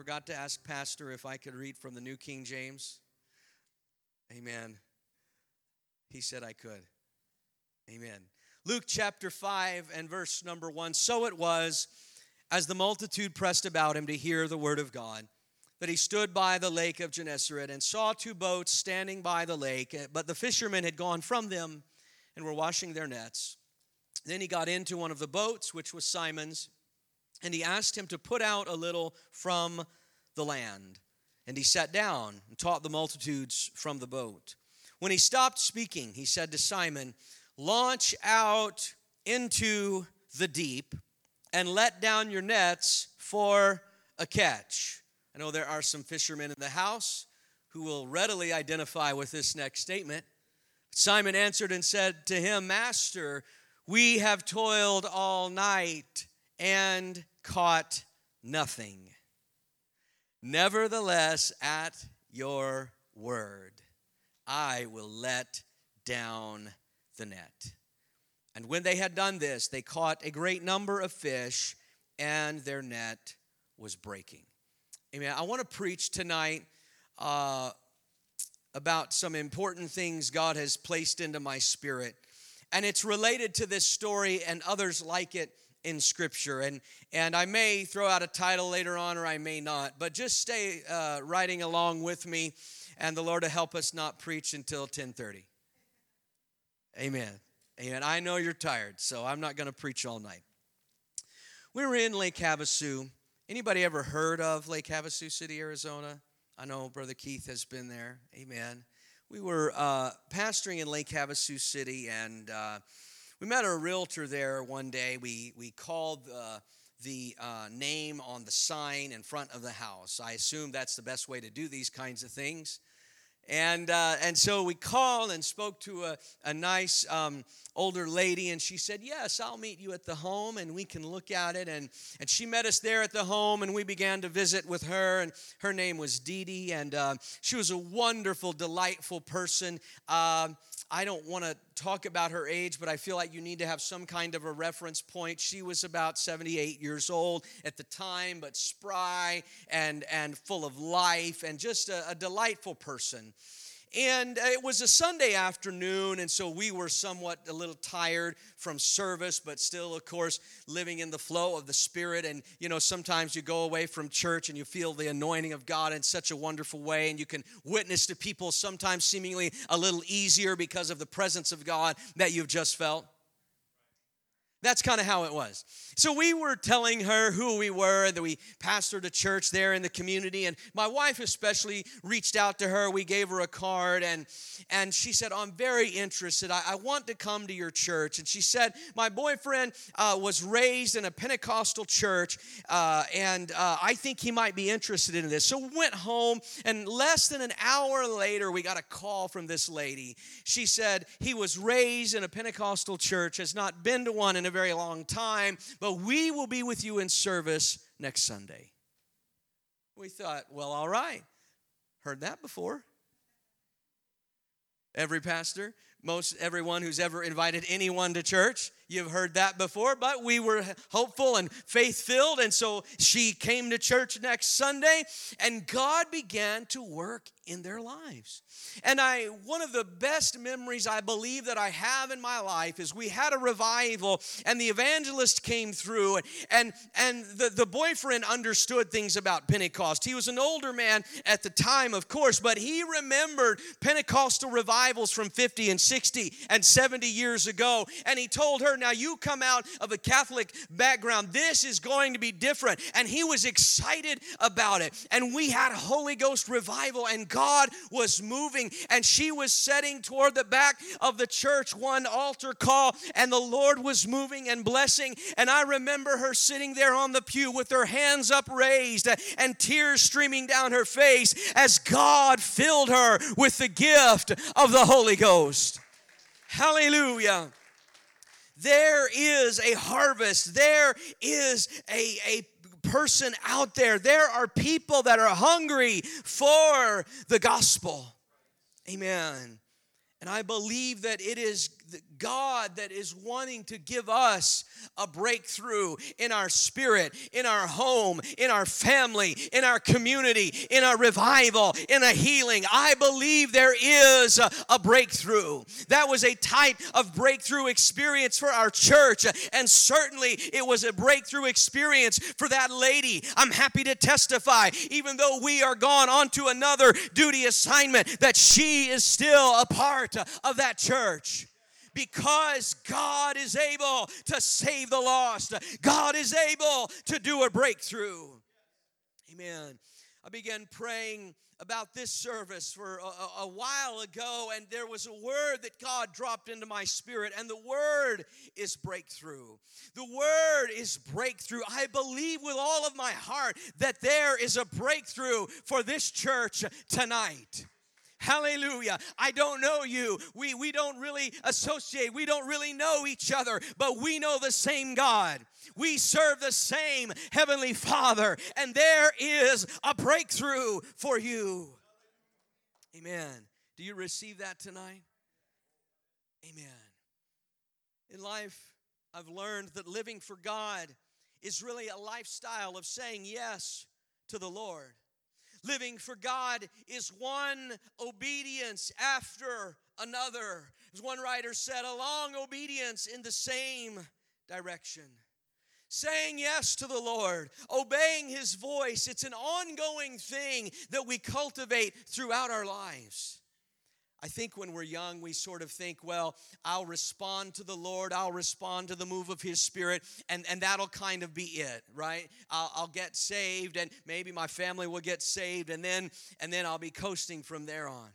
forgot to ask Pastor if I could read from the New King James. Amen. He said I could. Amen. Luke chapter 5 and verse number 1. So it was, as the multitude pressed about him to hear the word of God, that he stood by the lake of Gennesaret and saw two boats standing by the lake, eh, but the fishermen had gone from them and were washing their nets. Then he got into one of the boats, which was Simon's, and he asked him to put out a little from the land. And he sat down and taught the multitudes from the boat. When he stopped speaking, he said to Simon, Launch out into the deep and let down your nets for a catch. I know there are some fishermen in the house who will readily identify with this next statement. Simon answered and said to him, Master, we have toiled all night and caught nothing. Nevertheless, at your word, I will let down the net. And when they had done this, they caught a great number of fish, and their net was breaking. Amen. I want to preach tonight uh, about some important things God has placed into my spirit. And it's related to this story and others like it in Scripture. And, and I may throw out a title later on, or I may not, but just stay uh, writing along with me, and the Lord will help us not preach until 1030. Amen. Amen. I know you're tired, so I'm not going to preach all night. We were in Lake Havasu. Anybody ever heard of Lake Havasu City, Arizona? I know Brother Keith has been there. Amen. We were uh, pastoring in Lake Havasu City, and uh, we met a realtor there one day. We, we called uh, the uh, name on the sign in front of the house. I assume that's the best way to do these kinds of things. And, uh, and so we called and spoke to a, a nice um, older lady, and she said, Yes, I'll meet you at the home and we can look at it. And, and she met us there at the home, and we began to visit with her. And her name was Dee Dee, and uh, she was a wonderful, delightful person. Uh, I don't want to talk about her age, but I feel like you need to have some kind of a reference point. She was about 78 years old at the time, but spry and, and full of life and just a, a delightful person. And uh, it was a Sunday afternoon, and so we were somewhat a little tired from service, but still, of course, living in the flow of the Spirit. And, you know, sometimes you go away from church and you feel the anointing of God in such a wonderful way, and you can witness to people sometimes seemingly a little easier because of the presence of God that you've just felt. That's kind of how it was. So we were telling her who we were, that we pastored a church there in the community, and my wife especially reached out to her. We gave her a card, and and she said, "I'm very interested. I, I want to come to your church." And she said, "My boyfriend uh, was raised in a Pentecostal church, uh, and uh, I think he might be interested in this." So we went home, and less than an hour later, we got a call from this lady. She said he was raised in a Pentecostal church, has not been to one in a very long time, but we will be with you in service next Sunday. We thought, well, all right. Heard that before. Every pastor, most everyone who's ever invited anyone to church, you've heard that before, but we were hopeful and faith filled. And so she came to church next Sunday, and God began to work in their lives. And I one of the best memories I believe that I have in my life is we had a revival and the evangelist came through and and the, the boyfriend understood things about Pentecost. He was an older man at the time, of course, but he remembered Pentecostal revivals from 50 and 60 and 70 years ago. And he told her, Now you come out of a Catholic background. This is going to be different. And he was excited about it. And we had Holy Ghost revival and God was moving, and she was setting toward the back of the church one altar call, and the Lord was moving and blessing. And I remember her sitting there on the pew with her hands upraised and tears streaming down her face as God filled her with the gift of the Holy Ghost. Hallelujah there is a harvest there is a, a person out there. There are people that are hungry for the gospel. Amen. And I believe that it is God that is wanting to give us a breakthrough in our spirit, in our home, in our family, in our community, in our revival, in a healing. I believe there is a, breakthrough. That was a type of breakthrough experience for our church, and certainly it was a breakthrough experience for that lady. I'm happy to testify, even though we are gone on to another duty assignment, that she is still a part of that church because God is able to save the lost. God is able to do a breakthrough. Amen. I began praying about this service for a, a, while ago, and there was a word that God dropped into my spirit, and the word is breakthrough. The word is breakthrough. I believe with all of my heart that there is a breakthrough for this church tonight. Hallelujah. I don't know you. We, we don't really associate. We don't really know each other, but we know the same God. We serve the same Heavenly Father, and there is a breakthrough for you. Amen. Do you receive that tonight? Amen. In life, I've learned that living for God is really a lifestyle of saying yes to the Lord. Living for God is one obedience after another. As one writer said, a long obedience in the same direction. Saying yes to the Lord, obeying His voice, it's an ongoing thing that we cultivate throughout our lives. I think when we're young, we sort of think, well, I'll respond to the Lord, I'll respond to the move of His Spirit, and, and that'll kind of be it, right? I'll, I'll get saved, and maybe my family will get saved, and then and then I'll be coasting from there on.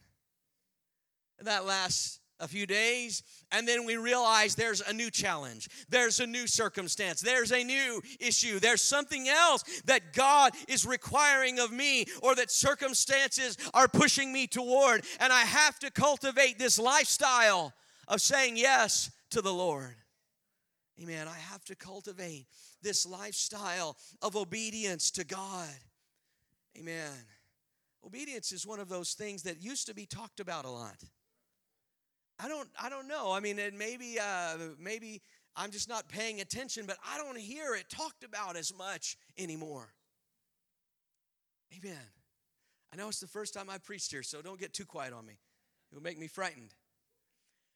And that lasts a few days, and then we realize there's a new challenge, there's a new circumstance, there's a new issue, there's something else that God is requiring of me, or that circumstances are pushing me toward, and I have to cultivate this lifestyle of saying yes to the Lord. Amen. I have to cultivate this lifestyle of obedience to God. Amen. Obedience is one of those things that used to be talked about a lot. I don't I don't know. I mean, maybe uh, maybe I'm just not paying attention, but I don't hear it talked about as much anymore. Amen. I know it's the first time I preached here, so don't get too quiet on me. It'll make me frightened.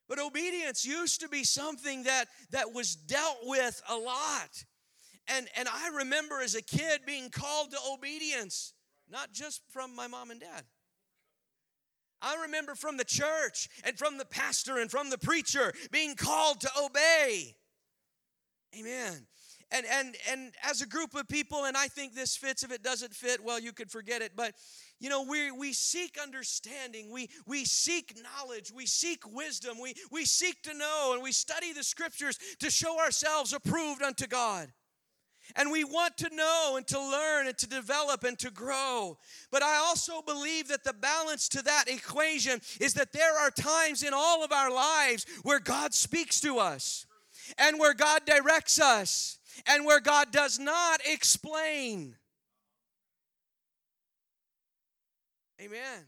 But obedience used to be something that, that was dealt with a lot. And, and I remember as a kid being called to obedience, not just from my mom and dad. I remember from the church and from the pastor and from the preacher being called to obey. Amen. And and and as a group of people, and I think this fits. If it doesn't fit, well, you could forget it. But you know, we we seek understanding, we we seek knowledge, we seek wisdom, we we seek to know, and we study the scriptures to show ourselves approved unto God. And we want to know and to learn and to develop and to grow. But I also believe that the balance to that equation is that there are times in all of our lives where God speaks to us and where God directs us and where God does not explain. Amen.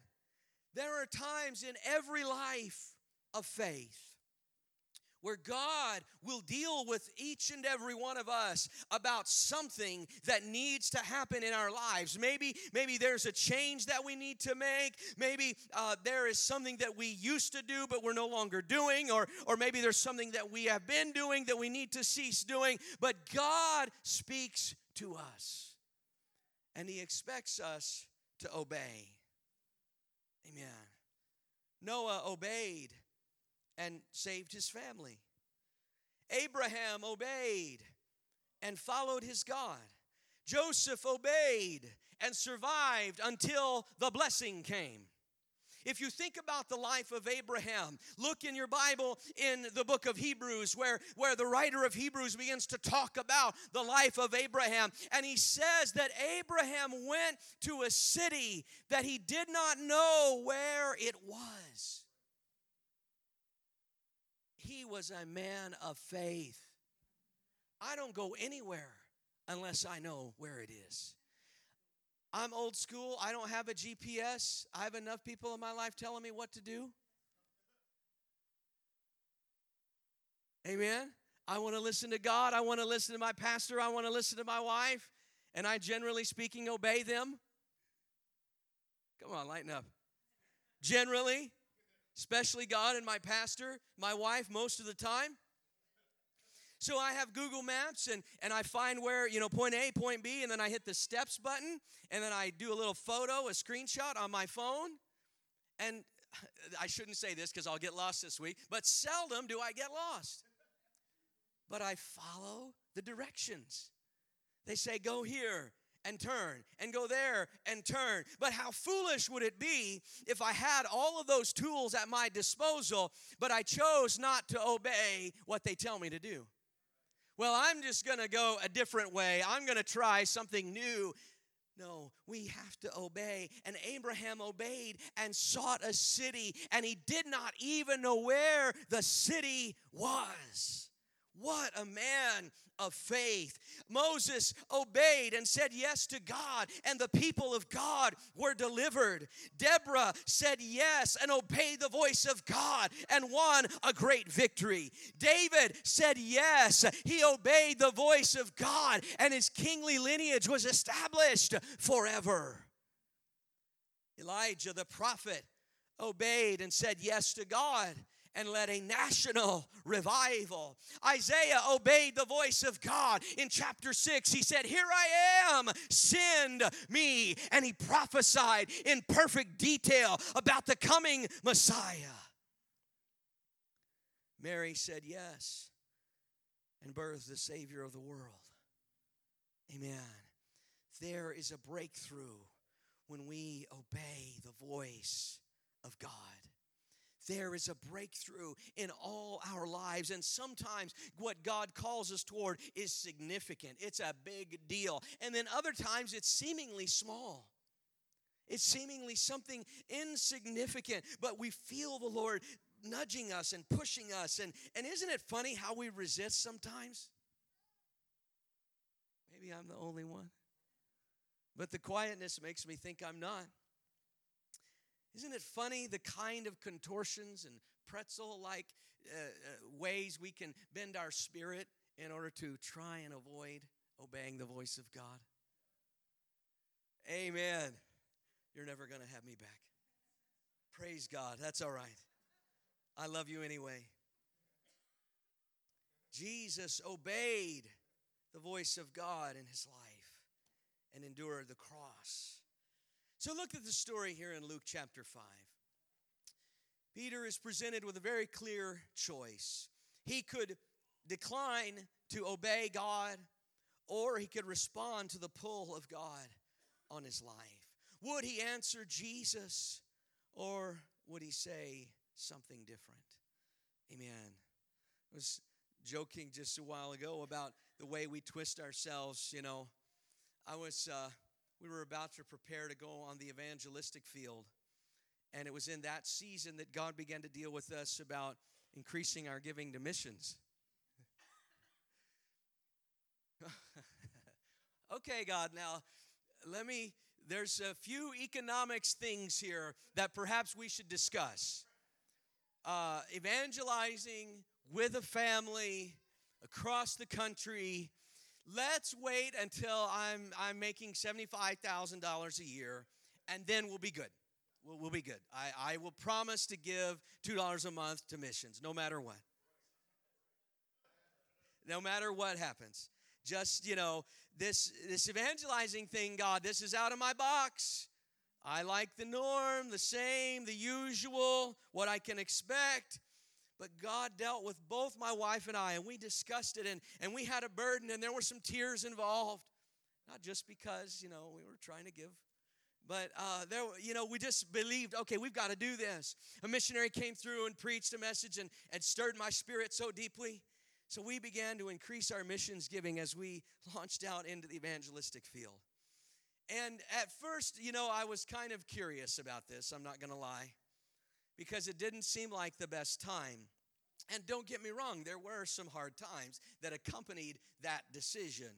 There are times in every life of faith where God will deal with each and every one of us about something that needs to happen in our lives. Maybe, maybe there's a change that we need to make. Maybe uh, there is something that we used to do but we're no longer doing, or, or maybe there's something that we have been doing that we need to cease doing. But God speaks to us, and He expects us to obey. Amen. Noah obeyed and saved his family. Abraham obeyed and followed his God. Joseph obeyed and survived until the blessing came. If you think about the life of Abraham, look in your Bible in the book of Hebrews, where, where the writer of Hebrews begins to talk about the life of Abraham. And he says that Abraham went to a city that he did not know where it was he was a man of faith. I don't go anywhere unless I know where it is. I'm old school. I don't have a GPS. I have enough people in my life telling me what to do. Amen. I want to listen to God. I want to listen to my pastor. I want to listen to my wife. And I generally speaking obey them. Come on, lighten up. Generally, especially God and my pastor, my wife most of the time. So I have Google Maps and, and I find where, you know, point A, point B, and then I hit the steps button, and then I do a little photo, a screenshot on my phone. And I shouldn't say this because I'll get lost this week, but seldom do I get lost. But I follow the directions. They say, go here, and turn and go there and turn. But how foolish would it be if I had all of those tools at my disposal, but I chose not to obey what they tell me to do? Well, I'm just gonna go a different way. I'm gonna try something new. No, we have to obey. And Abraham obeyed and sought a city, and he did not even know where the city was. What a man of faith. Moses obeyed and said yes to God, and the people of God were delivered. Deborah said yes and obeyed the voice of God and won a great victory. David said yes, he obeyed the voice of God, and his kingly lineage was established forever. Elijah the prophet obeyed and said yes to God and led a national revival. Isaiah obeyed the voice of God. In chapter 6, he said, Here I am, send me. And he prophesied in perfect detail about the coming Messiah. Mary said yes and birthed the Savior of the world. Amen. There is a breakthrough when we obey the voice of God there is a breakthrough in all our lives. And sometimes what God calls us toward is significant, it's a big deal. And then other times it's seemingly small. It's seemingly something insignificant, but we feel the Lord nudging us and pushing us. And, and isn't it funny how we resist sometimes? Maybe I'm the only one. But the quietness makes me think I'm not. Isn't it funny the kind of contortions and pretzel like uh, uh, ways we can bend our spirit in order to try and avoid obeying the voice of God? Amen. You're never going to have me back. Praise God. That's all right. I love you anyway. Jesus obeyed the voice of God in his life and endured the cross. So look at the story here in Luke chapter 5. Peter is presented with a very clear choice. He could decline to obey God, or he could respond to the pull of God on his life. Would he answer Jesus, or would he say something different? Amen. I was joking just a while ago about the way we twist ourselves. You know, I was. Uh, we were about to prepare to go on the evangelistic field. And it was in that season that God began to deal with us about increasing our giving to missions. okay, God, now let me, there's a few economics things here that perhaps we should discuss. Uh, evangelizing with a family across the country let's wait until I'm, I'm making $75,000 a year and then we'll be good. We'll, we'll be good. I, I will promise to give $2 a month to missions, no matter what. No matter what happens. Just, you know, this, this evangelizing thing, God, this is out of my box. I like the norm, the same, the usual, what I can expect. But God dealt with both my wife and I, and we discussed it, and, and we had a burden, and there were some tears involved. Not just because, you know, we were trying to give, but uh, there, you know, we just believed, okay, we've got to do this. A missionary came through and preached a message and, and stirred my spirit so deeply. So we began to increase our missions giving as we launched out into the evangelistic field. And at first, you know, I was kind of curious about this, I'm not going to lie because it didn't seem like the best time. And don't get me wrong, there were some hard times that accompanied that decision.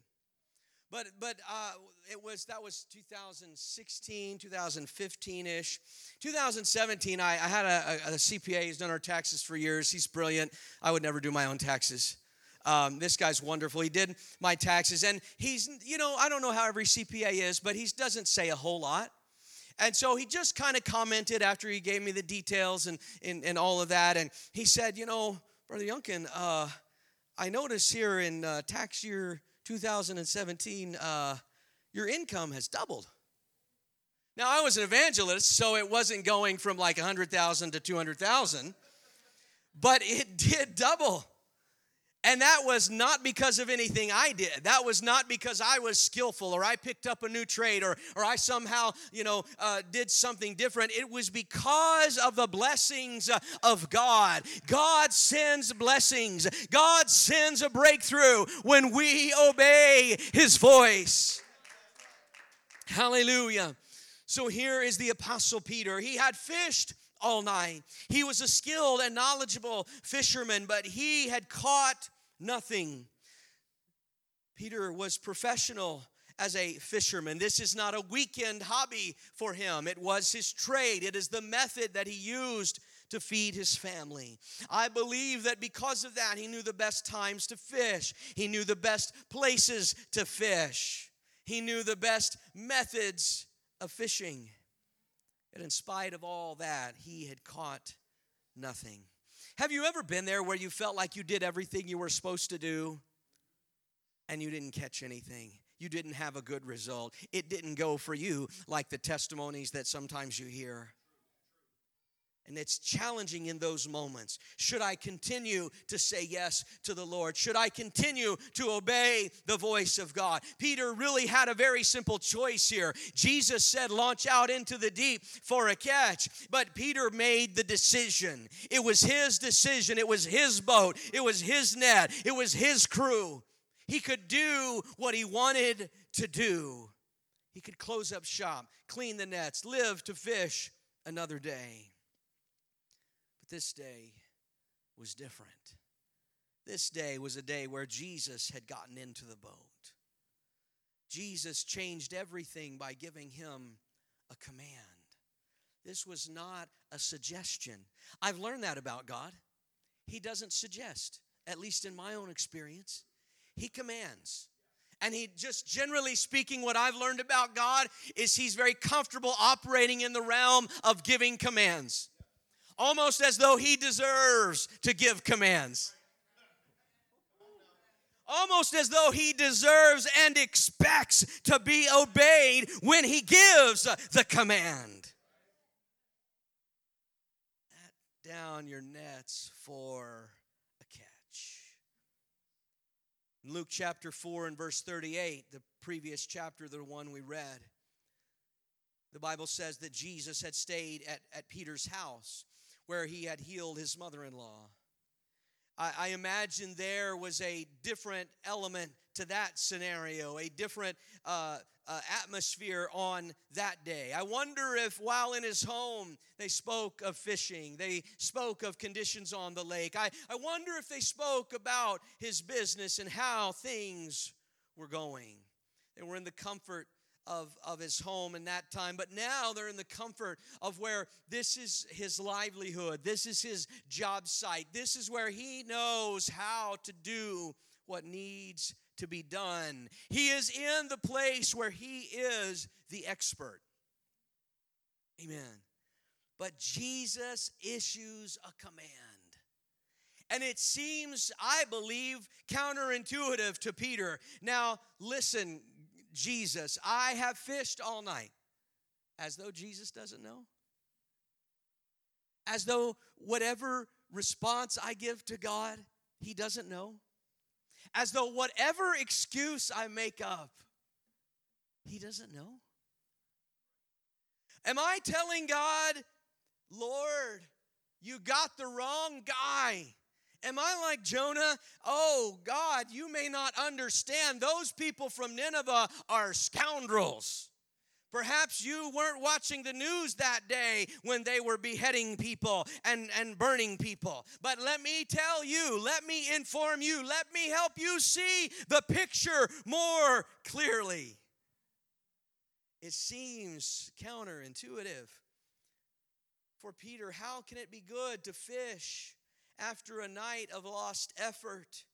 but but uh, it was that was 2016 2015ish 2017 i, I had a, a, a cpa he's done our taxes for years. He's brilliant. I would never do my own taxes. Um, this guy's wonderful. He did my taxes. And he's you know i don't know how every cpa is but he doesn't say a whole lot and so he just kind of commented after he gave me the details and, and, and all of that and he said you know brother yunkin uh, i notice here in uh, tax year 2017, uh, your income has doubled. Now, I was an evangelist, so it wasn't going from like 100,000 to 200,000, but it did double. And that was not because of anything I did. That was not because I was skillful or I picked up a new trade or, or I somehow, you know, uh, did something different. It was because of the blessings uh, of God. God sends blessings, God sends a breakthrough when we obey His voice. Hallelujah. So here is the Apostle Peter. He had fished all night. He was a skilled and knowledgeable fisherman, but he had caught nothing. Peter was professional as a fisherman. This is not a weekend hobby for him, it was his trade, it is the method that he used to feed his family. I believe that because of that, he knew the best times to fish, he knew the best places to fish, he knew the best methods of fishing. And in spite of all that, he had caught nothing. Have you ever been there where you felt like you did everything you were supposed to do and you didn't catch anything? You didn't have a good result. It didn't go for you like the testimonies that sometimes you hear. And it's challenging in those moments. Should I continue to say yes to the Lord? Should I continue to obey the voice of God? Peter really had a very simple choice here. Jesus said, Launch out into the deep for a catch. But Peter made the decision. It was his decision, it was his boat, it was his net, it was his crew. He could do what he wanted to do. He could close up shop, clean the nets, live to fish another day. This day was different. This day was a day where Jesus had gotten into the boat. Jesus changed everything by giving him a command. This was not a suggestion. I've learned that about God. He doesn't suggest, at least in my own experience. He commands. And he just generally speaking, what I've learned about God is he's very comfortable operating in the realm of giving commands almost as though he deserves to give commands. Almost as though he deserves and expects to be obeyed when he gives the command. Let down your nets for a catch. In Luke chapter 4 and verse 38, the previous chapter, the one we read, the Bible says that Jesus had stayed at, at Peter's house where he had healed his mother in law. I, I imagine there was a different element to that scenario, a different uh, uh, atmosphere on that day. I wonder if while in his home they spoke of fishing, they spoke of conditions on the lake. I, I wonder if they spoke about his business and how things were going. They were in the comfort of, of his home in that time, but now they're in the comfort of where this is his livelihood, this is his job site, this is where he knows how to do what needs to be done. He is in the place where he is the expert. Amen. But Jesus issues a command. And it seems, I believe, counterintuitive to Peter. Now, listen, Jesus, I have fished all night. As though Jesus doesn't know. As though whatever response I give to God, He doesn't know. As though whatever excuse I make up, He doesn't know. Am I telling God, Lord, you got the wrong guy? Am I like Jonah? Oh, God, you may not understand. Those people from Nineveh are scoundrels. Perhaps you weren't watching the news that day when they were beheading people and, and burning people. But let me tell you, let me inform you, let me help you see the picture more clearly. It seems counterintuitive for Peter. How can it be good to fish after a night of lost effort?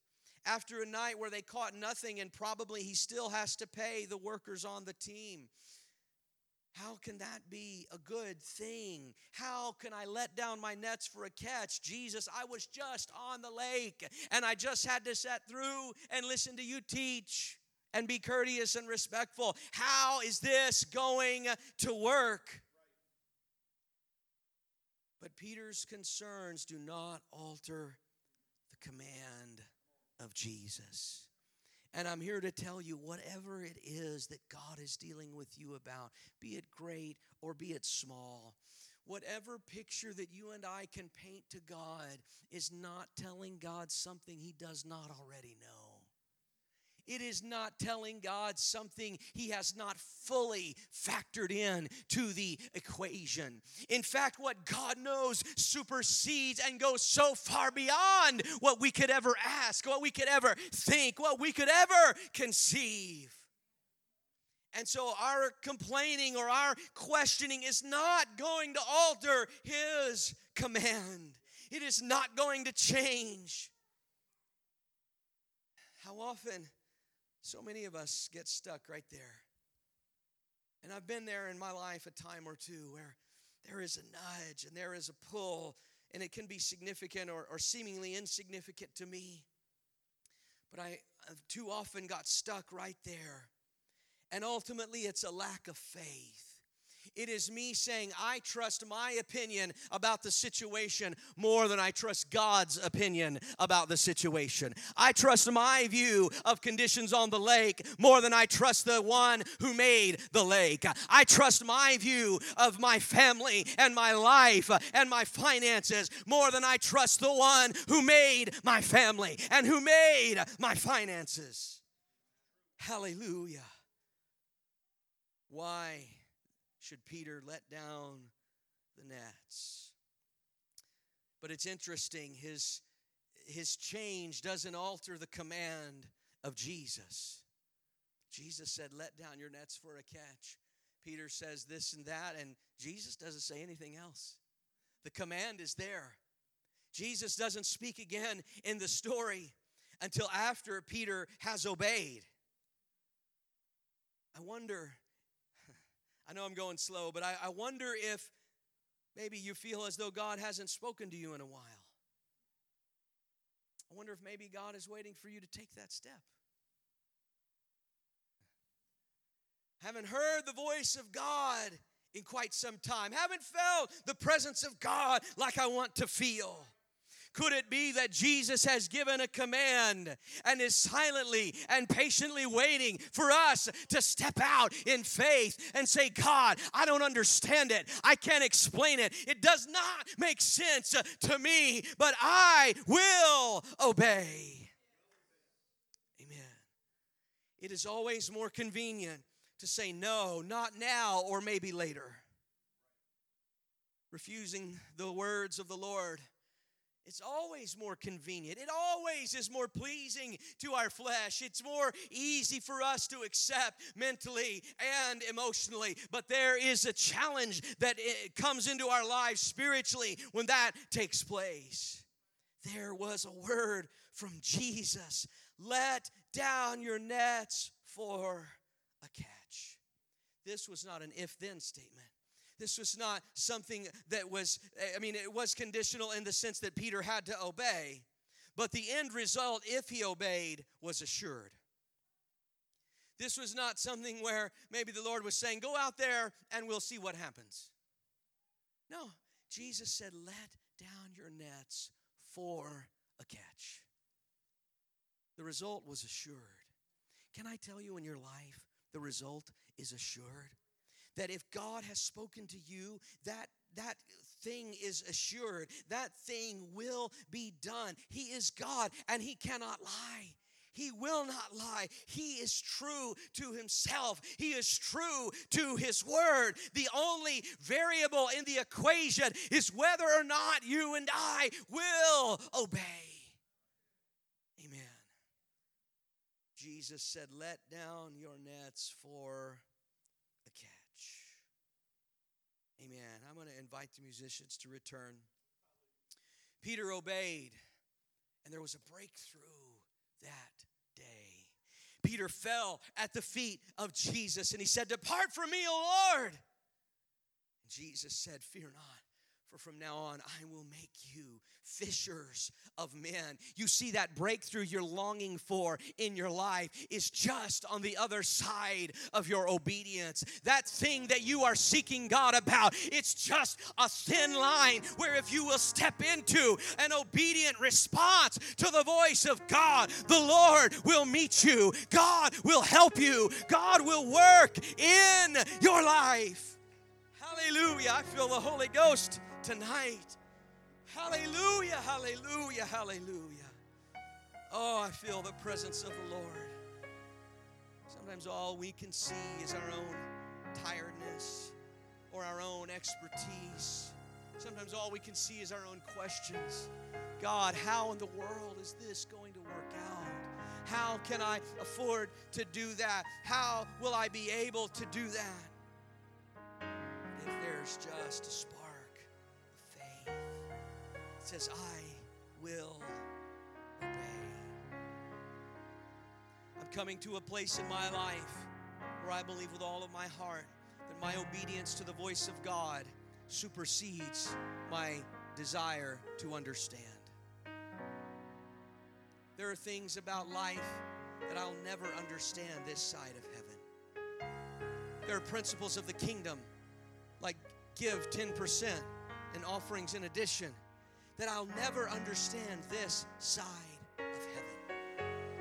After a night where they caught nothing, and probably he still has to pay the workers on the team. How can that be a good thing? How can I let down my nets for a catch? Jesus, I was just on the lake and I just had to set through and listen to you teach and be courteous and respectful. How is this going to work? But Peter's concerns do not alter the command of Jesus. And I'm here to tell you whatever it is that God is dealing with you about, be it great or be it small, whatever picture that you and I can paint to God is not telling God something He does not already know. It is not telling God something He has not fully factored in to the equation. In fact, what God knows supersedes and goes so far beyond what we could ever ask, what we could ever think, what we could ever conceive. And so our complaining or our questioning is not going to alter His command, it is not going to change. How often so many of us get stuck right there. And I've been there in my life a time or two where there is a nudge and there is a pull, and it can be significant or, or seemingly insignificant to me. But I I've too often got stuck right there. And ultimately, it's a lack of faith. It is me saying, I trust my opinion about the situation more than I trust God's opinion about the situation. I trust my view of conditions on the lake more than I trust the one who made the lake. I trust my view of my family and my life and my finances more than I trust the one who made my family and who made my finances. Hallelujah. Why? Should Peter let down the nets. But it's interesting, his, his change doesn't alter the command of Jesus. Jesus said, Let down your nets for a catch. Peter says this and that, and Jesus doesn't say anything else. The command is there. Jesus doesn't speak again in the story until after Peter has obeyed. I wonder I know I'm going slow, but I, I wonder if maybe you feel as though God hasn't spoken to you in a while. I wonder if maybe God is waiting for you to take that step. Haven't heard the voice of God in quite some time. Haven't felt the presence of God like I want to feel. Could it be that Jesus has given a command and is silently and patiently waiting for us to step out in faith and say, God, I don't understand it. I can't explain it. It does not make sense to me, but I will obey. Amen. It is always more convenient to say no, not now, or maybe later. Refusing the words of the Lord it's always more convenient. It always is more pleasing to our flesh. It's more easy for us to accept mentally and emotionally. But there is a challenge that comes into our lives spiritually when that takes place. There was a word from Jesus let down your nets for a catch. This was not an if then statement. This was not something that was, I mean, it was conditional in the sense that Peter had to obey, but the end result, if he obeyed, was assured. This was not something where maybe the Lord was saying, Go out there and we'll see what happens. No, Jesus said, Let down your nets for a catch. The result was assured. Can I tell you in your life, the result is assured? That if God has spoken to you, that that thing is assured. That thing will be done. He is God and he cannot lie. He will not lie. He is true to himself. He is true to his word. The only variable in the equation is whether or not you and I will obey. Amen. Jesus said, Let down your nets for a catch. Amen. I'm going to invite the musicians to return. Peter obeyed, and there was a breakthrough that day. Peter fell at the feet of Jesus and he said, Depart from me, O Lord. And Jesus said, Fear not. For from now on, I will make you fishers of men. You see, that breakthrough you're longing for in your life is just on the other side of your obedience. That thing that you are seeking God about, it's just a thin line where if you will step into an obedient response to the voice of God, the Lord will meet you, God will help you, God will work in your life. Hallelujah. I feel the Holy Ghost tonight. Hallelujah, hallelujah, hallelujah. Oh, I feel the presence of the Lord. Sometimes all we can see is our own tiredness or our own expertise. Sometimes all we can see is our own questions. God, how in the world is this going to work out? How can I afford to do that? How will I be able to do that? If there's just a spark, says, I will obey. I'm coming to a place in my life where I believe with all of my heart that my obedience to the voice of God supersedes my desire to understand. There are things about life that I'll never understand this side of heaven. There are principles of the kingdom, like give 10% and offerings in addition that I'll never understand this side of heaven.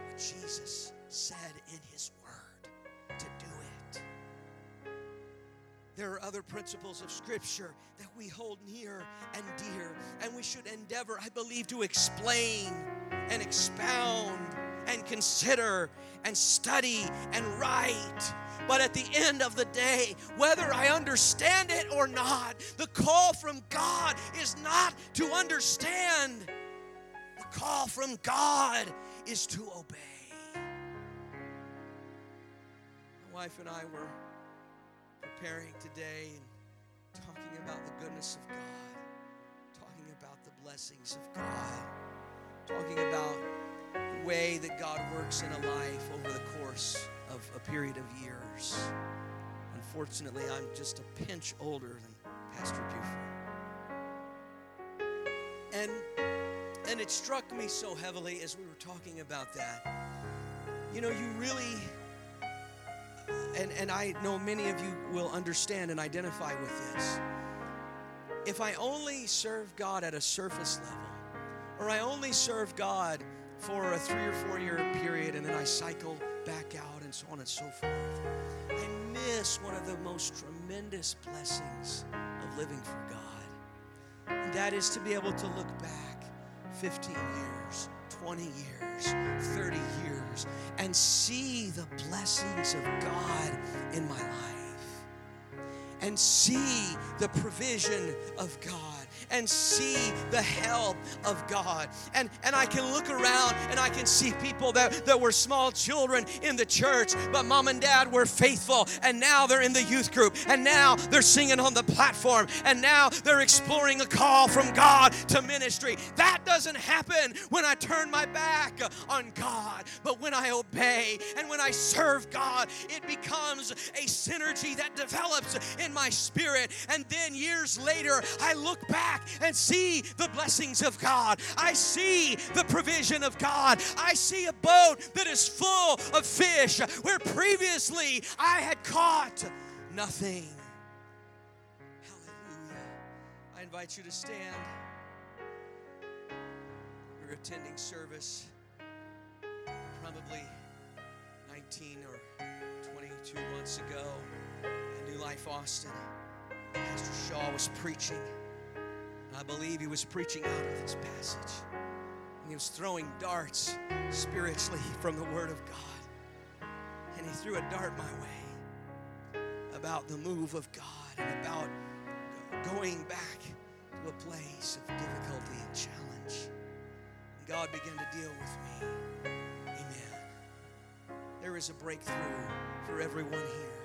But Jesus said in His Word to do it. There are other principles of Scripture that we hold near and dear, and we should endeavor, I believe, to explain and expound and consider and study and write but at the end of the day, whether I understand it or not, the call from God is not to understand. The call from God is to obey. My wife and I were preparing today and talking about the goodness of God, talking about the blessings of God, talking about way that God works in a life over the course of a period of years. Unfortunately, I'm just a pinch older than Pastor Buford. And and it struck me so heavily as we were talking about that. You know, you really and, and I know many of you will understand and identify with this. If I only serve God at a surface level, or I only serve God for a three or four year period and then I cycle back out and so on and so forth. I miss one of the most tremendous blessings of living for God. And that is to be able to look back 15 years, 20 years, 30 years, and see the blessings of God in my life. And see the provision of God and see the help of God. And, and I can look around and I can see people that, that were small children in the church, but mom and dad were faithful, and now they're in the youth group, and now they're singing on the platform, and now they're exploring a call from God to ministry. That doesn't happen when I turn my back on God, but when I obey and when I serve God, it becomes a synergy that develops in my spirit. And then years later, I look back back and see the blessings of God. I see the provision of God. I see a boat that is full of fish where previously I had caught nothing. Hallelujah. I invite you to stand. We're attending service probably 19 or 22 months ago at New Life Austin. Pastor Shaw was preaching. I believe he was preaching out of this passage. And he was throwing darts spiritually from the Word of God. And he threw a dart my way about the move of God and about going back to a place of difficulty and challenge. And God began to deal with me. Amen. There is a breakthrough for everyone here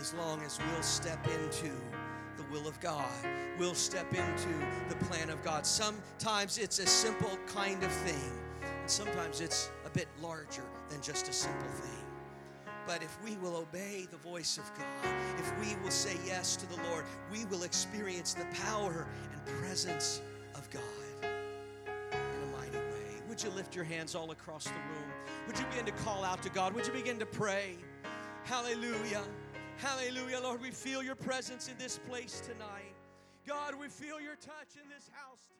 as long as we'll step into will of God. We'll step into the plan of God. Sometimes it's a simple kind of thing, and sometimes it's a bit larger than just a simple thing. But if we will obey the voice of God, if we will say yes to the Lord, we will experience the power and presence of God in a mighty way. Would you lift your hands all across the room? Would you begin to call out to God? Would you begin to pray? Hallelujah. Hallelujah, Lord. We feel your presence in this place tonight. God, we feel your touch in this house tonight.